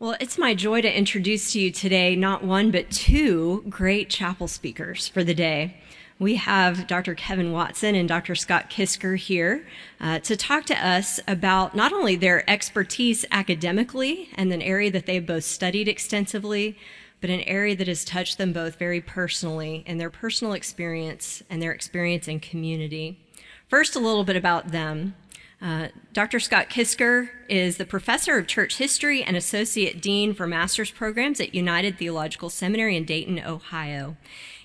Well, it's my joy to introduce to you today not one, but two great chapel speakers for the day. We have Dr. Kevin Watson and Dr. Scott Kisker here uh, to talk to us about not only their expertise academically and an area that they've both studied extensively, but an area that has touched them both very personally in their personal experience and their experience in community. First, a little bit about them. Uh, Dr. Scott Kisker is the professor of church history and associate dean for master's programs at United Theological Seminary in Dayton, Ohio.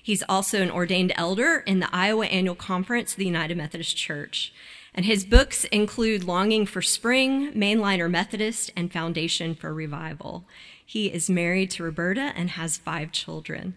He's also an ordained elder in the Iowa Annual Conference of the United Methodist Church. And his books include Longing for Spring, Mainliner Methodist, and Foundation for Revival. He is married to Roberta and has five children.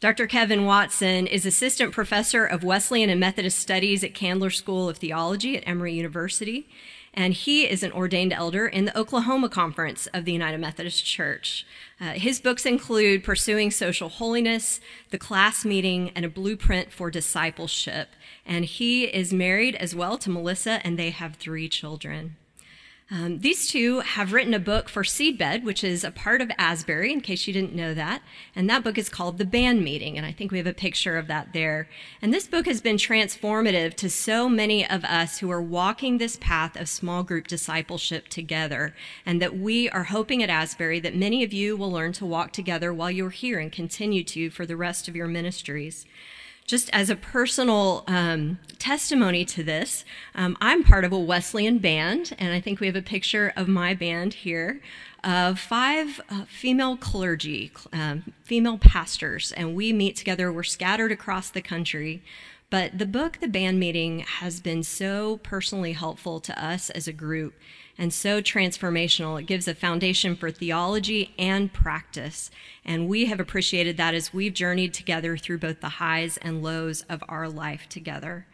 Dr. Kevin Watson is assistant professor of Wesleyan and Methodist Studies at Candler School of Theology at Emory University, and he is an ordained elder in the Oklahoma Conference of the United Methodist Church. Uh, his books include Pursuing Social Holiness, The Class Meeting, and A Blueprint for Discipleship. And he is married as well to Melissa, and they have three children. Um, these two have written a book for Seedbed, which is a part of Asbury, in case you didn't know that. And that book is called The Band Meeting, and I think we have a picture of that there. And this book has been transformative to so many of us who are walking this path of small group discipleship together, and that we are hoping at Asbury that many of you will learn to walk together while you're here and continue to for the rest of your ministries just as a personal um, testimony to this, um, I'm part of a Wesleyan band, and I think we have a picture of my band here of five uh, female clergy, um, female pastors, and we meet together. We're scattered across the country. But the book, The Band Meeting, has been so personally helpful to us as a group and so transformational. It gives a foundation for theology and practice. And we have appreciated that as we've journeyed together through both the highs and lows of our life together.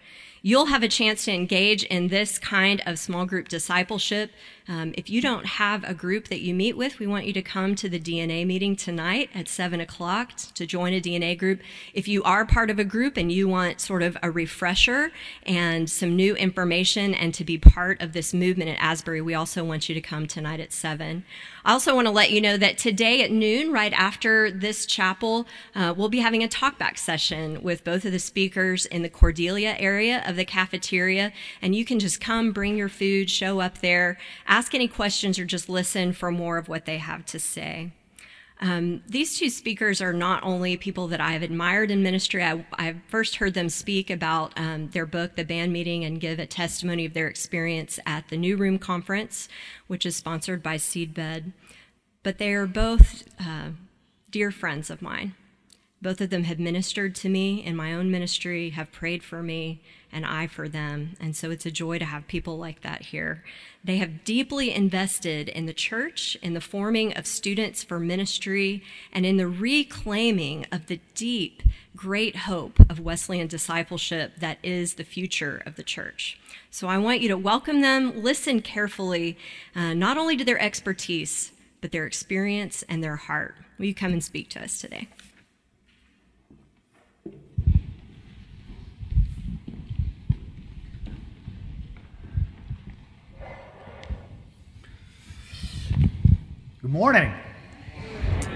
You'll have a chance to engage in this kind of small group discipleship. Um, if you don't have a group that you meet with, we want you to come to the DNA meeting tonight at 7 o'clock to join a DNA group. If you are part of a group and you want sort of a refresher and some new information and to be part of this movement at Asbury, we also want you to come tonight at 7. I also want to let you know that today at noon, right after this chapel, uh, we'll be having a talkback session with both of the speakers in the Cordelia area of the cafeteria. And you can just come, bring your food, show up there, ask any questions, or just listen for more of what they have to say. Um, these two speakers are not only people that I've admired in ministry. I, I first heard them speak about um, their book, The Band Meeting, and give a testimony of their experience at the New Room Conference, which is sponsored by Seedbed. But they are both uh, dear friends of mine. Both of them have ministered to me in my own ministry, have prayed for me, and I for them. And so it's a joy to have people like that here. They have deeply invested in the church, in the forming of students for ministry, and in the reclaiming of the deep, great hope of Wesleyan discipleship that is the future of the church. So I want you to welcome them, listen carefully, uh, not only to their expertise, but their experience and their heart. Will you come and speak to us today? Good morning.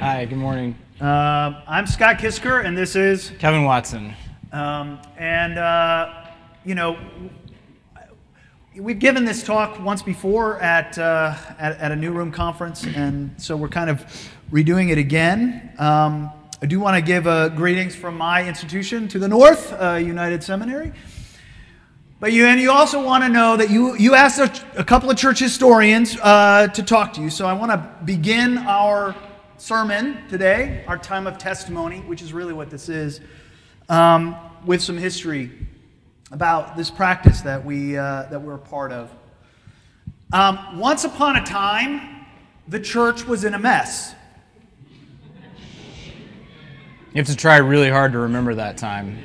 Hi, good morning. Uh, I'm Scott Kisker, and this is Kevin Watson. Um, and, uh, you know, we've given this talk once before at, uh, at, at, a new room conference, and so we're kind of redoing it again. Um, I do want to give uh, greetings from my institution to the north, uh, United Seminary. But you, and you also want to know that you, you asked a, a couple of church historians uh, to talk to you. So I want to begin our sermon today, our time of testimony, which is really what this is, um, with some history about this practice that, we, uh, that we're a part of. Um, once upon a time, the church was in a mess. You have to try really hard to remember that time.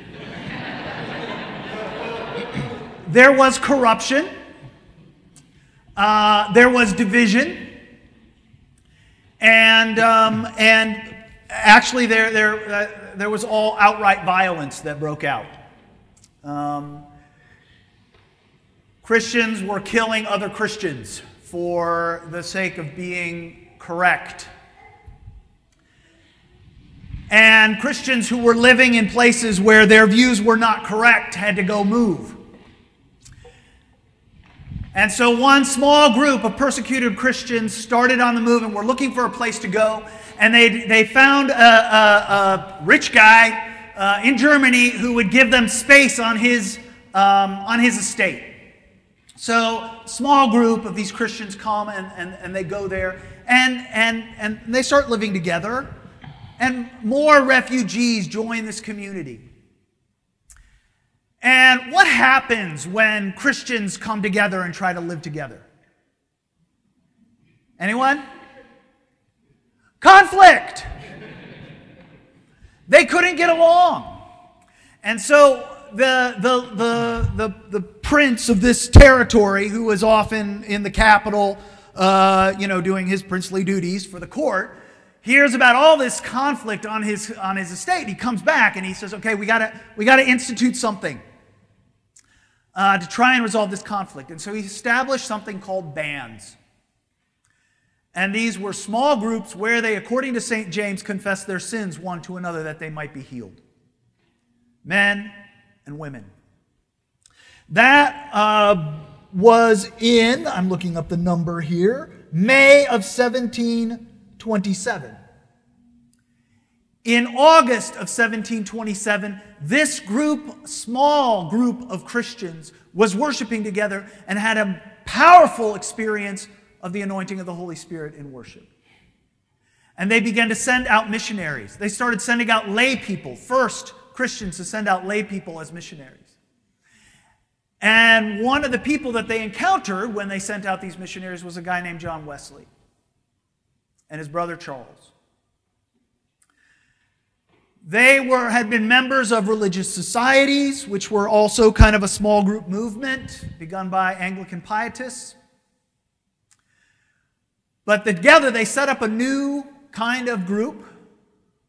There was corruption. Uh, there was division. And, um, and actually, there, there, uh, there was all outright violence that broke out. Um, Christians were killing other Christians for the sake of being correct. And Christians who were living in places where their views were not correct had to go move. And so one small group of persecuted Christians started on the move and were looking for a place to go. And they, they found a, a, a rich guy uh, in Germany who would give them space on his, um, on his estate. So, small group of these Christians come and, and, and they go there and, and, and they start living together. And more refugees join this community. And what happens when Christians come together and try to live together? Anyone? Conflict. They couldn't get along. And so the, the, the, the, the prince of this territory, who was often in the capital, uh, you know, doing his princely duties for the court, hears about all this conflict on his, on his estate. He comes back and he says, okay, we gotta, we gotta institute something uh, to try and resolve this conflict. And so he established something called bands. And these were small groups where they, according to St. James, confessed their sins one to another that they might be healed. Men and women. That uh, was in, I'm looking up the number here, May of 1727. In August of 1727, this group, small group of Christians, was worshiping together and had a powerful experience of the anointing of the Holy Spirit in worship. And they began to send out missionaries. They started sending out lay people, first Christians to send out lay people as missionaries. And one of the people that they encountered when they sent out these missionaries was a guy named John Wesley and his brother Charles. They were, had been members of religious societies, which were also kind of a small group movement begun by Anglican pietists. But together they set up a new kind of group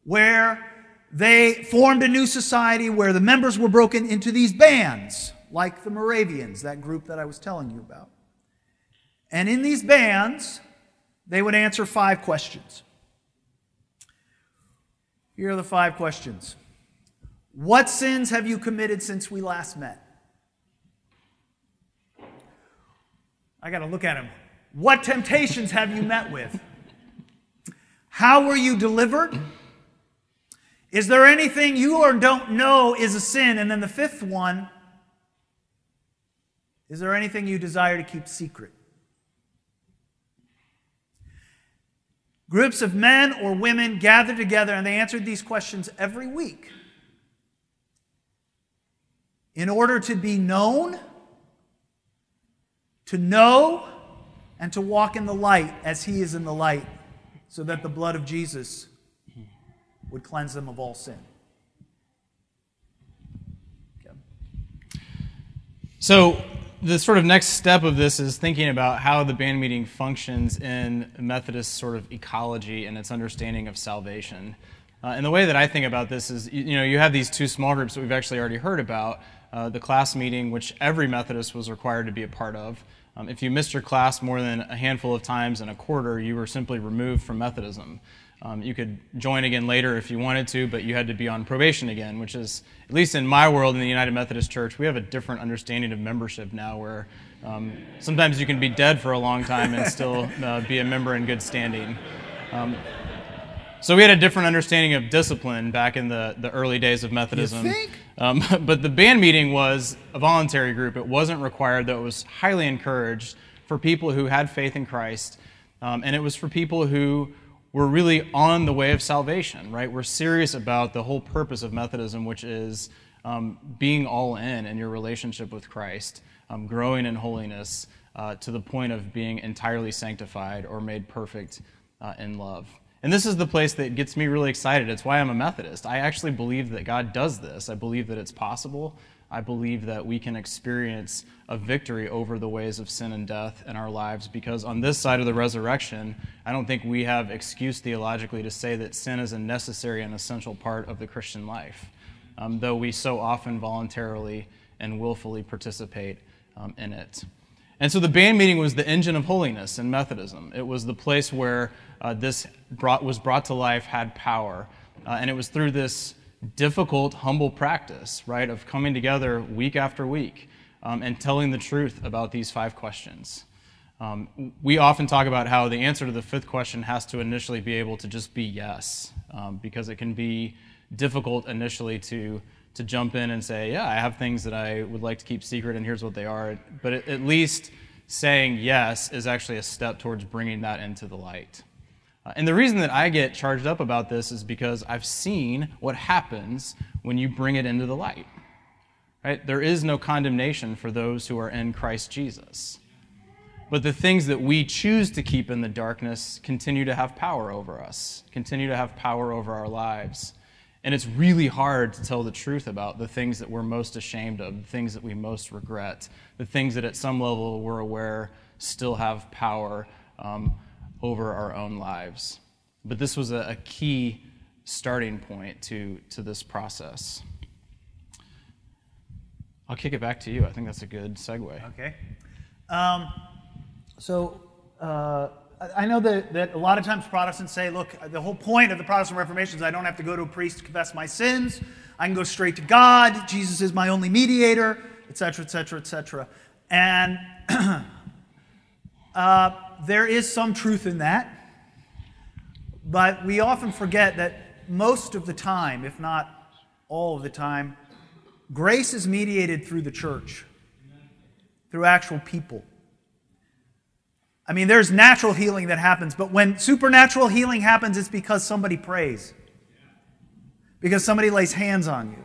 where they formed a new society where the members were broken into these bands, like the Moravians, that group that I was telling you about. And in these bands, they would answer five questions. Here are the five questions What sins have you committed since we last met? I got to look at him. What temptations have you met with? How were you delivered? Is there anything you or don't know is a sin? And then the fifth one is there anything you desire to keep secret? Groups of men or women gathered together and they answered these questions every week. In order to be known, to know, and to walk in the light as He is in the light, so that the blood of Jesus would cleanse them of all sin. So, the sort of next step of this is thinking about how the band meeting functions in Methodist sort of ecology and its understanding of salvation. Uh, and the way that I think about this is, you know, you have these two small groups that we've actually already heard about. Uh, the class meeting, which every Methodist was required to be a part of. Um, if you missed your class more than a handful of times in a quarter, you were simply removed from Methodism. Um, you could join again later if you wanted to, but you had to be on probation again, which is, at least in my world in the United Methodist Church, we have a different understanding of membership now where um, sometimes you can be dead for a long time and still uh, be a member in good standing. Um, so we had a different understanding of discipline back in the, the early days of Methodism. Um, but the band meeting was a voluntary group. It wasn't required, though it was highly encouraged for people who had faith in Christ. Um, and it was for people who we're really on the way of salvation, right? We're serious about the whole purpose of Methodism, which is um, being all in in your relationship with Christ, um, growing in holiness uh, to the point of being entirely sanctified or made perfect uh, in love. And this is the place that gets me really excited. It's why I'm a Methodist. I actually believe that God does this. I believe that it's possible. I believe that we can experience a victory over the ways of sin and death in our lives because on this side of the resurrection, I don't think we have excuse theologically to say that sin is a necessary and essential part of the Christian life, um, though we so often voluntarily and willfully participate um, in it. And so the band meeting was the engine of holiness in Methodism. It was the place where uh, this brought, was brought to life, had power. Uh, and it was through this difficult, humble practice, right, of coming together week after week um, and telling the truth about these five questions. Um, we often talk about how the answer to the fifth question has to initially be able to just be yes, um, because it can be difficult initially to to jump in and say, yeah, I have things that I would like to keep secret, and here's what they are. But at least saying yes is actually a step towards bringing that into the light. Uh, and the reason that I get charged up about this is because I've seen what happens when you bring it into the light. Right? There is no condemnation for those who are in Christ Jesus. But the things that we choose to keep in the darkness continue to have power over us, continue to have power over our lives. And it's really hard to tell the truth about the things that we're most ashamed of, the things that we most regret, the things that at some level we're aware still have power um, over our own lives. But this was a, a key starting point to, to this process. I'll kick it back to you. I think that's a good segue. Okay. Um, so, uh, I know that, that a lot of times Protestants say, look, the whole point of the Protestant Reformation is I don't have to go to a priest to confess my sins. I can go straight to God. Jesus is my only mediator, etc., etc., etc. And uh, there is some truth in that. But we often forget that most of the time, if not all of the time, grace is mediated through the church, through actual people. I mean, there's natural healing that happens, but when supernatural healing happens, it's because somebody prays, because somebody lays hands on you.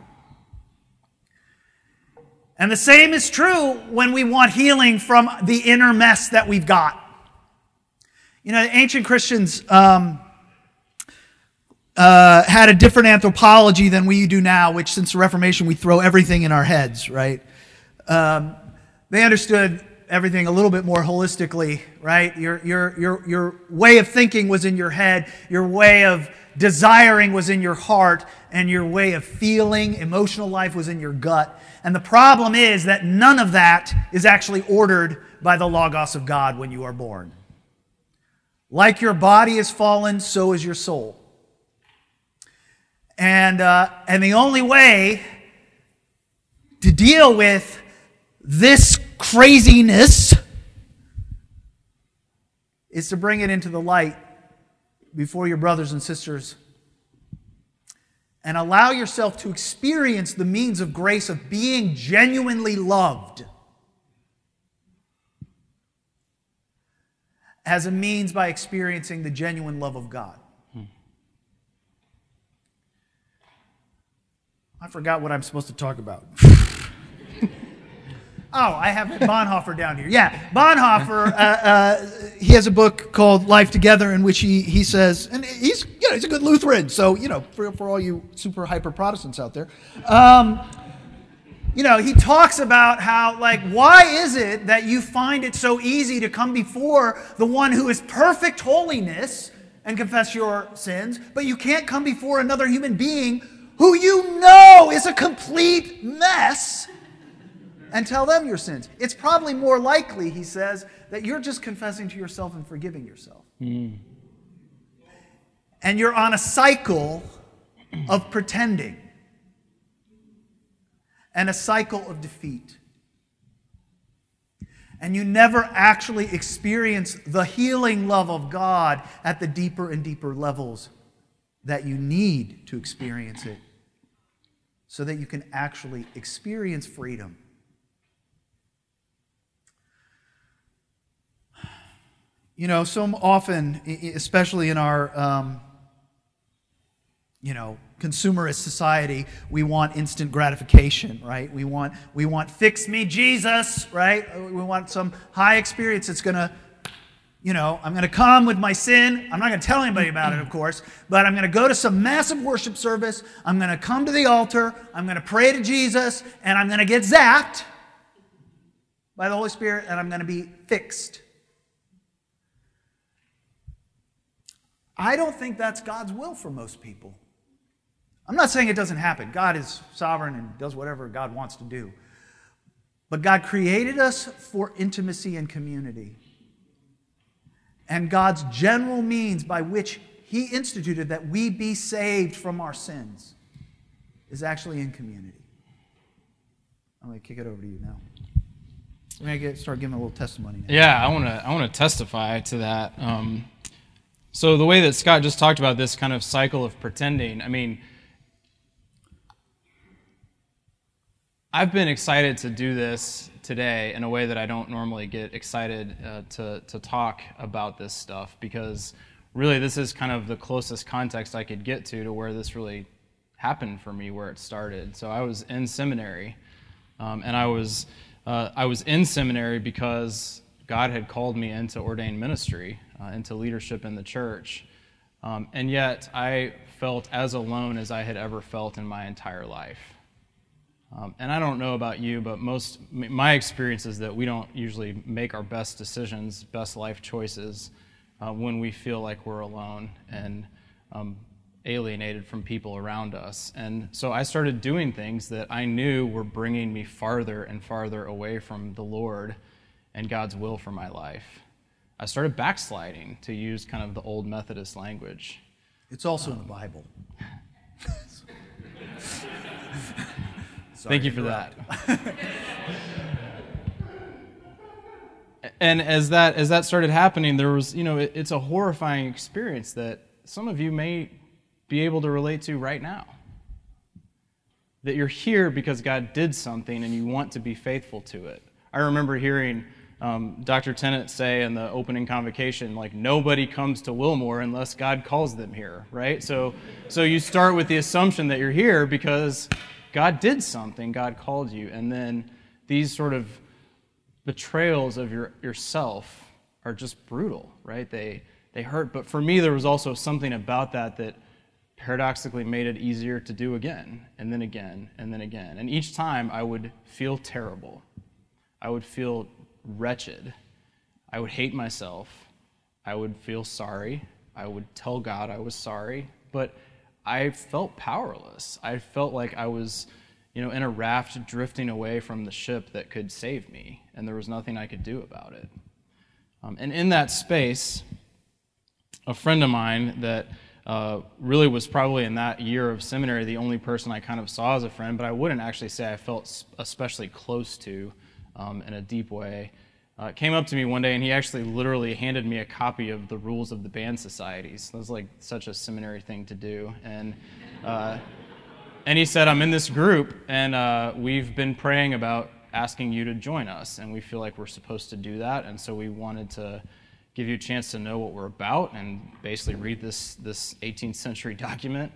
And the same is true when we want healing from the inner mess that we've got. You know, ancient Christians um, uh, had a different anthropology than we do now, which since the Reformation we throw everything in our heads, right? Um, they understood everything a little bit more holistically, right? Your, your, your, your way of thinking was in your head, your way of desiring was in your heart, and your way of feeling, emotional life was in your gut. And the problem is that none of that is actually ordered by the Logos of God when you are born. Like your body is fallen, so is your soul. And, uh, and the only way to deal with this craziness is to bring it into the light before your brothers and sisters and allow yourself to experience the means of grace of being genuinely loved as a means by experiencing the genuine love of God. I forgot what I'm supposed to talk about. Oh, I have Bonhoeffer down here. Yeah, Bonhoeffer. Uh, uh, he has a book called Life Together, in which he he says, and he's you know he's a good Lutheran, so you know for for all you super hyper Protestants out there, um, you know he talks about how like why is it that you find it so easy to come before the one who is perfect holiness and confess your sins, but you can't come before another human being who you know is a complete mess and tell them your sins. It's probably more likely, he says, that you're just confessing to yourself and forgiving yourself. Mm. And you're on a cycle of pretending and a cycle of defeat. And you never actually experience the healing love of God at the deeper and deeper levels that you need to experience it so that you can actually experience freedom You know, so often, especially in our, um, you know, consumerist society, we want instant gratification, right? We want, we want fix me Jesus, right? We want some high experience that's going to, you know, I'm going to come with my sin. I'm not going to tell anybody about it, of course, but I'm going to go to some massive worship service. I'm going to come to the altar. I'm going to pray to Jesus, and I'm going to get zapped by the Holy Spirit, and I'm going to be fixed. I don't think that's God's will for most people. I'm not saying it doesn't happen. God is sovereign and does whatever God wants to do. But God created us for intimacy and community. And God's general means by which He instituted that we be saved from our sins is actually in community. I'm going to kick it over to you now. I'm going to start giving a little testimony now. Yeah, I want to I want to testify to that. Um, so the way that Scott just talked about this kind of cycle of pretending, I mean, I've been excited to do this today in a way that I don't normally get excited uh, to, to talk about this stuff because really this is kind of the closest context I could get to to where this really happened for me, where it started. So I was in seminary, um, and I was, uh, I was in seminary because God had called me into ordained ministry, uh, into leadership in the church. Um, and yet I felt as alone as I had ever felt in my entire life. Um, and I don't know about you, but most my experience is that we don't usually make our best decisions, best life choices, uh, when we feel like we're alone and um, alienated from people around us. And so I started doing things that I knew were bringing me farther and farther away from the Lord and God's will for my life. I started backsliding, to use kind of the old Methodist language. It's also in the Bible. Thank you for that. and as that as that started happening, there was you know it, it's a horrifying experience that some of you may be able to relate to right now. That you're here because God did something and you want to be faithful to it. I remember hearing um, Dr. Tennent say in the opening convocation, like nobody comes to Wilmore unless God calls them here, right? So, so you start with the assumption that you're here because God did something, God called you, and then these sort of betrayals of your, yourself are just brutal, right? They, they hurt. But for me, there was also something about that that paradoxically made it easier to do again, and then again, and then again. And each time I would feel terrible. I would feel wretched. I would hate myself. I would feel sorry. I would tell God I was sorry. But I felt powerless. I felt like I was, you know, in a raft drifting away from the ship that could save me, and there was nothing I could do about it. Um, and in that space, a friend of mine that uh, really was probably in that year of seminary the only person I kind of saw as a friend, but I wouldn't actually say I felt especially close to um, in a deep way uh, came up to me one day and he actually literally handed me a copy of the rules of the band societies. That was like such a seminary thing to do. And, uh, and he said, I'm in this group and uh, we've been praying about asking you to join us. And we feel like we're supposed to do that. And so we wanted to give you a chance to know what we're about and basically read this, this 18th century document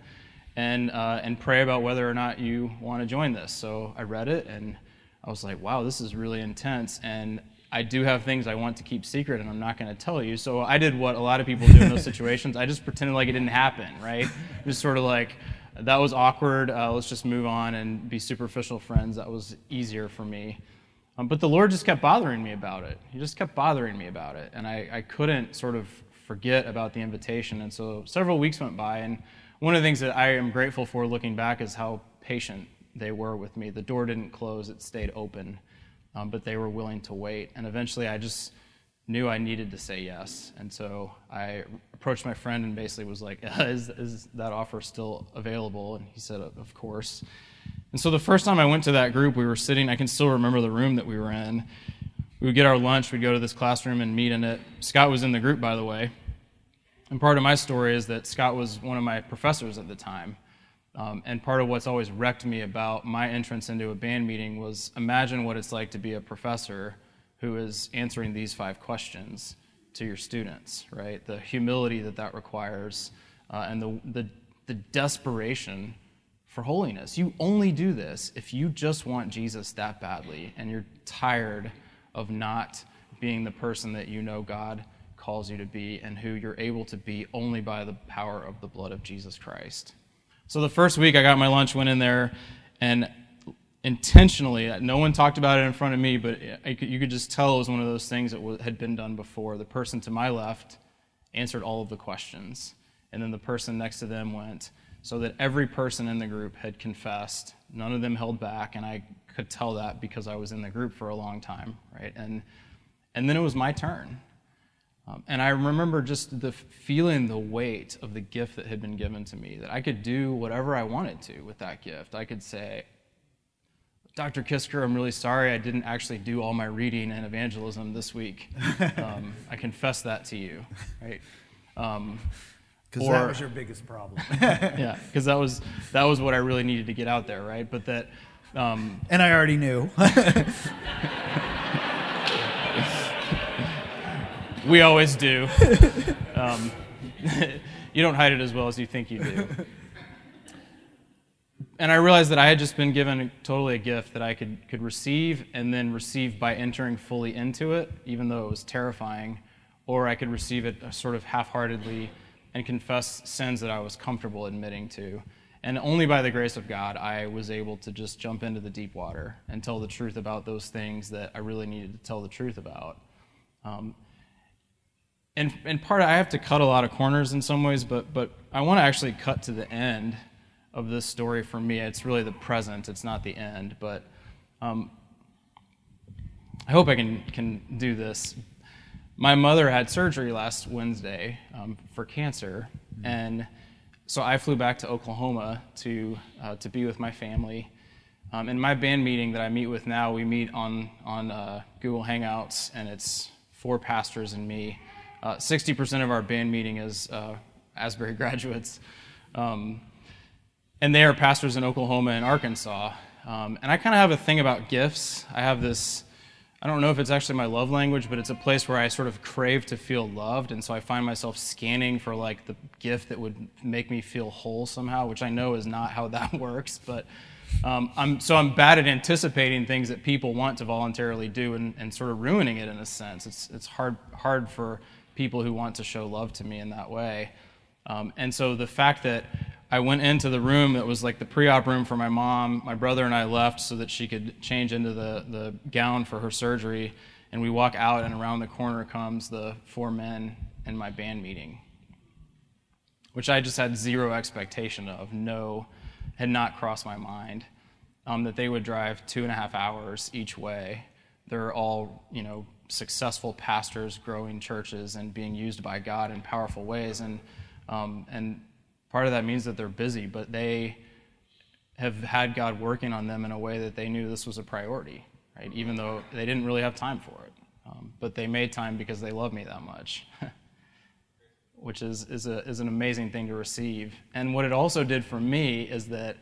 and, uh, and pray about whether or not you want to join this. So I read it and I was like, wow, this is really intense. And I do have things I want to keep secret and I'm not going to tell you. So I did what a lot of people do in those situations. I just pretended like it didn't happen, right? Just sort of like, that was awkward. Uh, let's just move on and be superficial friends. That was easier for me. Um, but the Lord just kept bothering me about it. He just kept bothering me about it. And I, I couldn't sort of forget about the invitation. And so several weeks went by. And one of the things that I am grateful for looking back is how patient they were with me. The door didn't close, it stayed open um, but they were willing to wait. And eventually, I just knew I needed to say yes. And so I approached my friend and basically was like, is, is that offer still available? And he said, Of course. And so the first time I went to that group, we were sitting, I can still remember the room that we were in. We would get our lunch, we'd go to this classroom and meet in it. Scott was in the group, by the way. And part of my story is that Scott was one of my professors at the time. Um, and part of what's always wrecked me about my entrance into a band meeting was imagine what it's like to be a professor who is answering these five questions to your students, right? The humility that that requires uh, and the, the, the desperation for holiness. You only do this if you just want Jesus that badly and you're tired of not being the person that you know God calls you to be and who you're able to be only by the power of the blood of Jesus Christ. So the first week I got my lunch, went in there, and intentionally, no one talked about it in front of me, but could, you could just tell it was one of those things that had been done before. The person to my left answered all of the questions, and then the person next to them went, so that every person in the group had confessed. None of them held back, and I could tell that because I was in the group for a long time, right? And, and then it was my turn. Um, and I remember just the feeling the weight of the gift that had been given to me, that I could do whatever I wanted to with that gift. I could say, Dr. Kisker, I'm really sorry I didn't actually do all my reading and evangelism this week. Um, I confess that to you, right? Um, because that was your biggest problem. yeah, because that was that was what I really needed to get out there, right? But that, um, and I already knew. we always do. Um, you don't hide it as well as you think you do and I realized that I had just been given totally a gift that I could, could receive and then receive by entering fully into it, even though it was terrifying, or I could receive it sort of half heartedly and confess sins that I was comfortable admitting to. And only by the grace of God, I was able to just jump into the deep water and tell the truth about those things that I really needed to tell the truth about. Um, and, and part of, I have to cut a lot of corners in some ways, but, but I want to actually cut to the end of this story for me. It's really the present, it's not the end. But um, I hope I can, can do this. My mother had surgery last Wednesday um, for cancer, and so I flew back to Oklahoma to, uh, to be with my family. Um, in my band meeting that I meet with now, we meet on, on uh, Google Hangouts, and it's four pastors and me. Uh, 60% of our band meeting is uh, Asbury graduates. Um, and they are pastors in Oklahoma and Arkansas. Um, and I kind of have a thing about gifts. I have this, I don't know if it's actually my love language, but it's a place where I sort of crave to feel loved. And so I find myself scanning for like the gift that would make me feel whole somehow, which I know is not how that works. But um, I'm, so I'm bad at anticipating things that people want to voluntarily do and, and sort of ruining it in a sense. It's, it's hard, hard for people who want to show love to me in that way. Um, and so the fact that I went into the room that was like the pre op room for my mom. My brother and I left so that she could change into the, the gown for her surgery. And we walk out, and around the corner comes the four men in my band meeting, which I just had zero expectation of. No, had not crossed my mind. Um, that they would drive two and a half hours each way. They're all, you know, successful pastors, growing churches, and being used by God in powerful ways. And um, and Part of that means that they're busy, but they have had God working on them in a way that they knew this was a priority, right? Even though they didn't really have time for it. Um, but they made time because they love me that much, which is, is, a, is an amazing thing to receive. And what it also did for me is that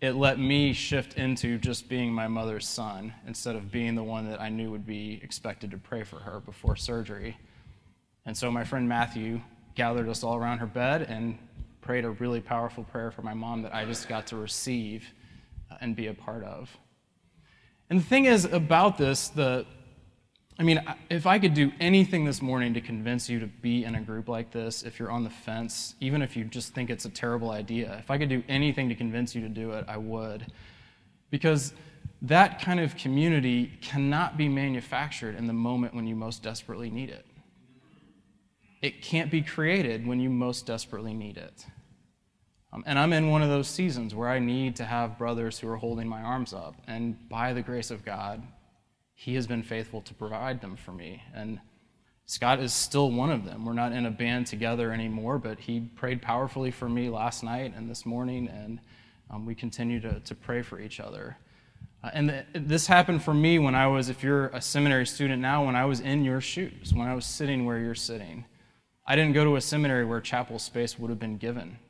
it let me shift into just being my mother's son instead of being the one that I knew would be expected to pray for her before surgery. And so my friend Matthew gathered us all around her bed and prayed a really powerful prayer for my mom that I just got to receive uh, and be a part of. And the thing is about this, the I mean, if I could do anything this morning to convince you to be in a group like this, if you're on the fence, even if you just think it's a terrible idea, if I could do anything to convince you to do it, I would. Because that kind of community cannot be manufactured in the moment when you most desperately need it. It can't be created when you most desperately need it. Um, and I'm in one of those seasons where I need to have brothers who are holding my arms up. And by the grace of God, He has been faithful to provide them for me. And Scott is still one of them. We're not in a band together anymore, but he prayed powerfully for me last night and this morning, and um, we continue to, to pray for each other. Uh, and the, this happened for me when I was, if you're a seminary student now, when I was in your shoes, when I was sitting where you're sitting. I didn't go to a seminary where chapel space would have been given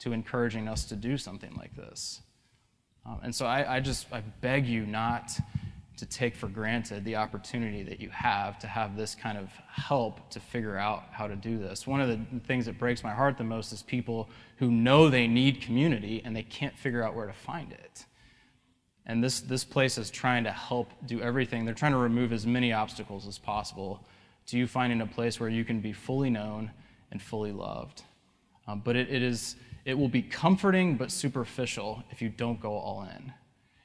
to encouraging us to do something like this. Um, and so I, I just I beg you not to take for granted the opportunity that you have to have this kind of help to figure out how to do this. One of the things that breaks my heart the most is people who know they need community and they can't figure out where to find it. And this, this place is trying to help do everything. They're trying to remove as many obstacles as possible to you finding a place where you can be fully known and fully loved. Um, but it, it is it will be comforting but superficial if you don't go all in.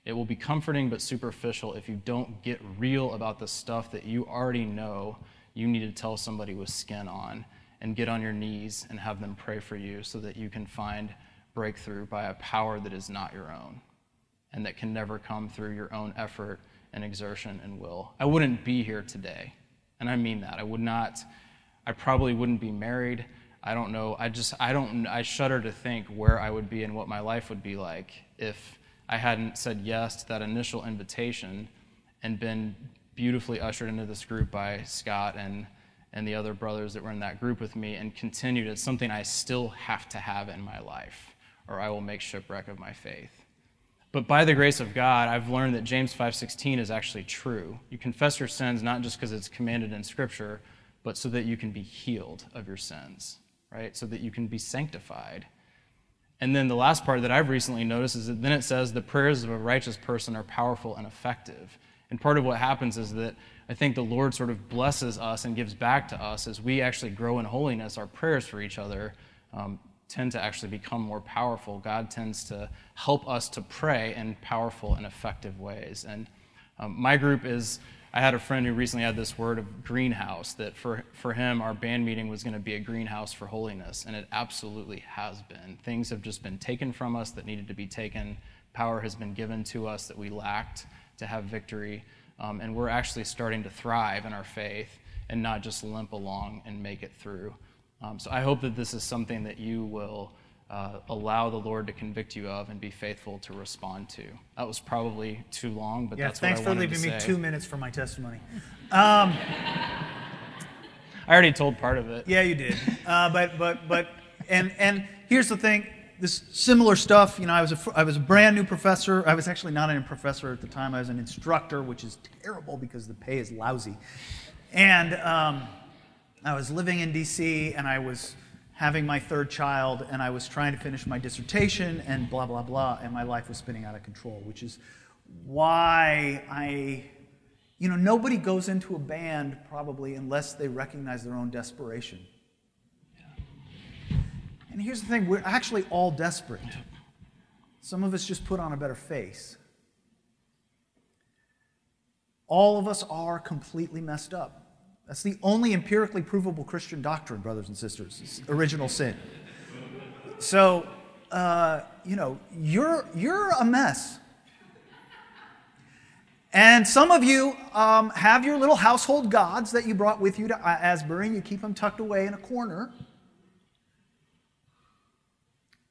It will be comforting but superficial if you don't get real about the stuff that you already know you need to tell somebody with skin on and get on your knees and have them pray for you so that you can find breakthrough by a power that is not your own and that can never come through your own effort and exertion and will. I wouldn't be here today. And I mean that. I would not, I probably wouldn't be married. I don't know. I just, I don't, I shudder to think where I would be and what my life would be like if I hadn't said yes to that initial invitation and been beautifully ushered into this group by Scott and, and the other brothers that were in that group with me and continued. It's something I still have to have in my life, or I will make shipwreck of my faith. But by the grace of God, I've learned that James 5:16 is actually true. You confess your sins not just because it's commanded in scripture, but so that you can be healed of your sins, right? So that you can be sanctified. And then the last part that I've recently noticed is that then it says the prayers of a righteous person are powerful and effective. And part of what happens is that I think the Lord sort of blesses us and gives back to us as we actually grow in holiness. Our prayers for each other um, tend to actually become more powerful. God tends to help us to pray in powerful and effective ways. And um, my group is, I had a friend who recently had this word of greenhouse, that for, for him, our band meeting was going to be a greenhouse for holiness. And it absolutely has been. Things have just been taken from us that needed to be taken, power has been given to us that we lacked to have victory. Um, and we're actually starting to thrive in our faith and not just limp along and make it through. Um, so I hope that this is something that you will uh, allow the Lord to convict you of and be faithful to respond to. That was probably too long, but yeah, that's thanks what I for leaving me two minutes for my testimony. Um, I already told part of it. yeah, you did. Uh, but but but and and here's the thing. This similar stuff, you know, I was a, I was a brand new professor. I was actually not a professor at the time. I was an instructor, which is terrible because the pay is lousy. And um, I was living in DC and I was having my third child and I was trying to finish my dissertation and blah, blah, blah. And my life was spinning out of control, which is why I, you know, nobody goes into a band probably unless they recognize their own desperation. And here's the thing we're actually all desperate. Some of us just put on a better face. All of us are completely messed up. That's the only empirically provable Christian doctrine, brothers and sisters, is original sin. So, uh, you know, you're, you're a mess. And some of you um, have your little household gods that you brought with you to Asbury, and you keep them tucked away in a corner.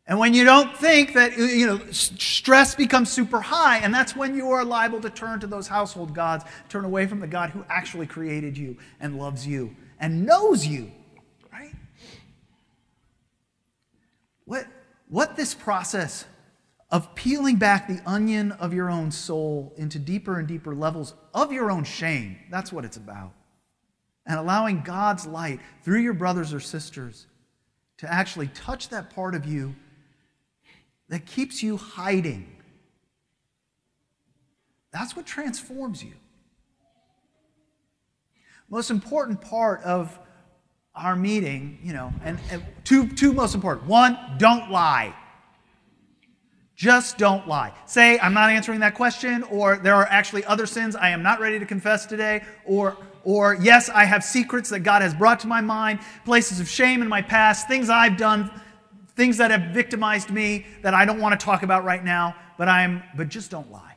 And when you don't think that, you know, stress becomes super high, and that's when you are liable to turn to those household gods, turn away from the God who actually created you and loves you and knows you, right? What, what this process of peeling back the onion of your own soul into deeper and deeper levels of your own shame, that's what it's about. And allowing God's light through your brothers or sisters to actually touch that part of you that keeps you hiding. That's what transforms you. Most important part of our meeting, you know, and, and two, two most important. One, don't lie. Just don't lie. Say, I'm not answering that question, or there are actually other sins I am not ready to confess today, or, or yes, I have secrets that God has brought to my mind, places of shame in my past, things I've done, things that have victimized me that I don't want to talk about right now, but I'm but just don't lie.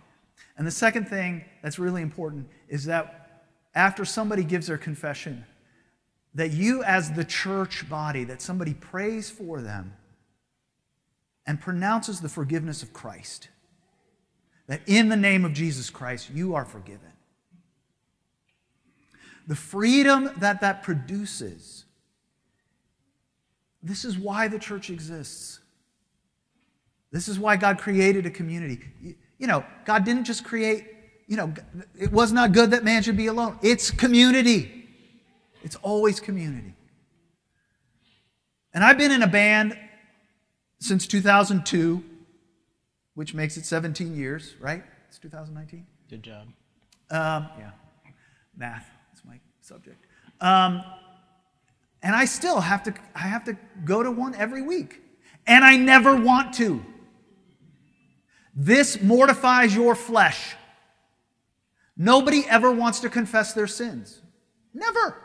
And the second thing that's really important is that after somebody gives their confession, that you as the church body, that somebody prays for them and pronounces the forgiveness of Christ. That in the name of Jesus Christ, you are forgiven. The freedom that that produces this is why the church exists. This is why God created a community. You know, God didn't just create, you know, it was not good that man should be alone. It's community. It's always community. And I've been in a band since 2002, which makes it 17 years, right? It's 2019. Good job. Um, yeah, math is my subject. Um, and I still have to, I have to go to one every week. And I never want to. This mortifies your flesh. Nobody ever wants to confess their sins. Never.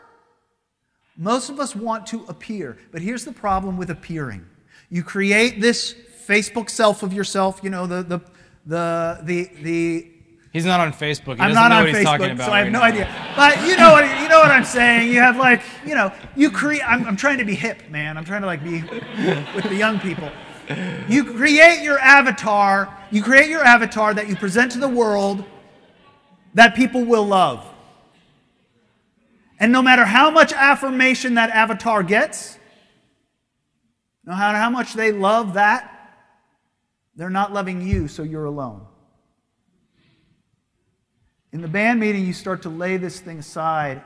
Most of us want to appear. But here's the problem with appearing you create this Facebook self of yourself. You know the the the the the. He's not on Facebook. He I'm know on what he's talking Facebook, about so I have right no now. idea. But you know what you know what I'm saying. You have like you know you create. I'm, I'm trying to be hip, man. I'm trying to like be with the young people. You create your avatar. You create your avatar that you present to the world that people will love. And no matter how much affirmation that avatar gets, no matter how much they love that, they're not loving you, so you're alone. In the band meeting, you start to lay this thing aside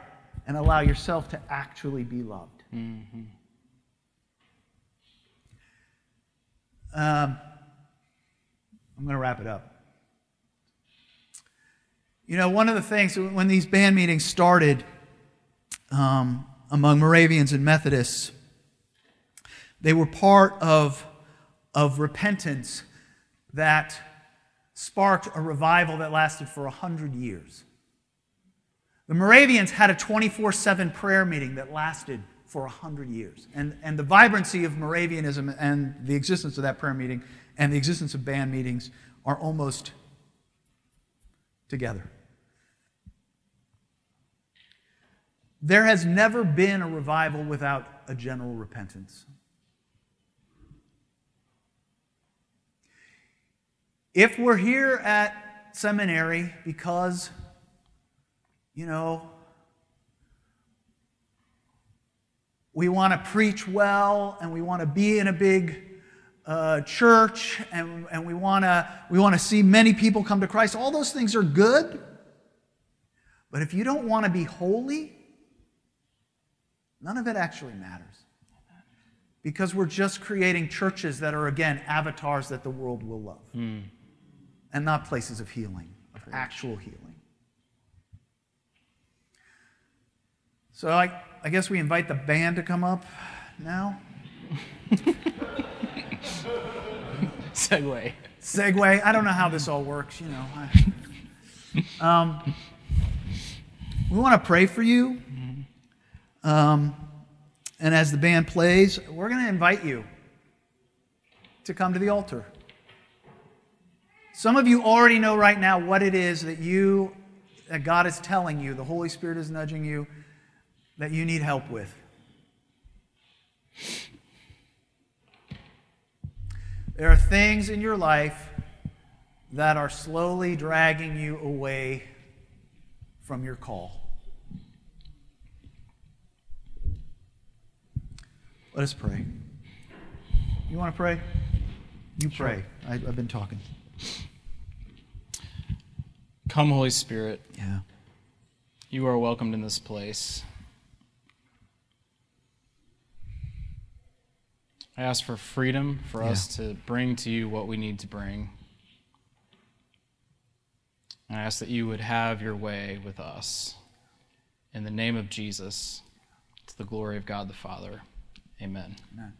and allow yourself to actually be loved. Um, I'm going to wrap it up. You know, one of the things when these band meetings started um, among Moravians and Methodists, they were part of, of repentance that sparked a revival that lasted for 100 years. The Moravians had a 24 7 prayer meeting that lasted for 100 years. And, and the vibrancy of Moravianism and the existence of that prayer meeting and the existence of band meetings are almost together. There has never been a revival without a general repentance. If we're here at seminary because, you know, we want to preach well and we want to be in a big uh, church and, and we want to we want to see many people come to Christ, all those things are good. But if you don't want to be holy, none of it actually matters. Because we're just creating churches that are, again, avatars that the world will love and not places of healing, of actual healing. So I, I guess we invite the band to come up now. Segue. Segue. I don't know how this all works, you know. Um, we want to pray for you. Um, and as the band plays, we're going to invite you to come to the altar. Some of you already know right now what it is that you that God is telling you, the Holy Spirit is nudging you that you need help with. There are things in your life that are slowly dragging you away from your call. Let us pray. You want to pray? You pray. I, I've been talking. Come, Holy Spirit. Yeah. You are welcomed in this place. I ask for freedom for us to bring to you what we need to bring. I ask that you would have your way with us. In the name of Jesus, to the glory of God the Father. Amen. Amen.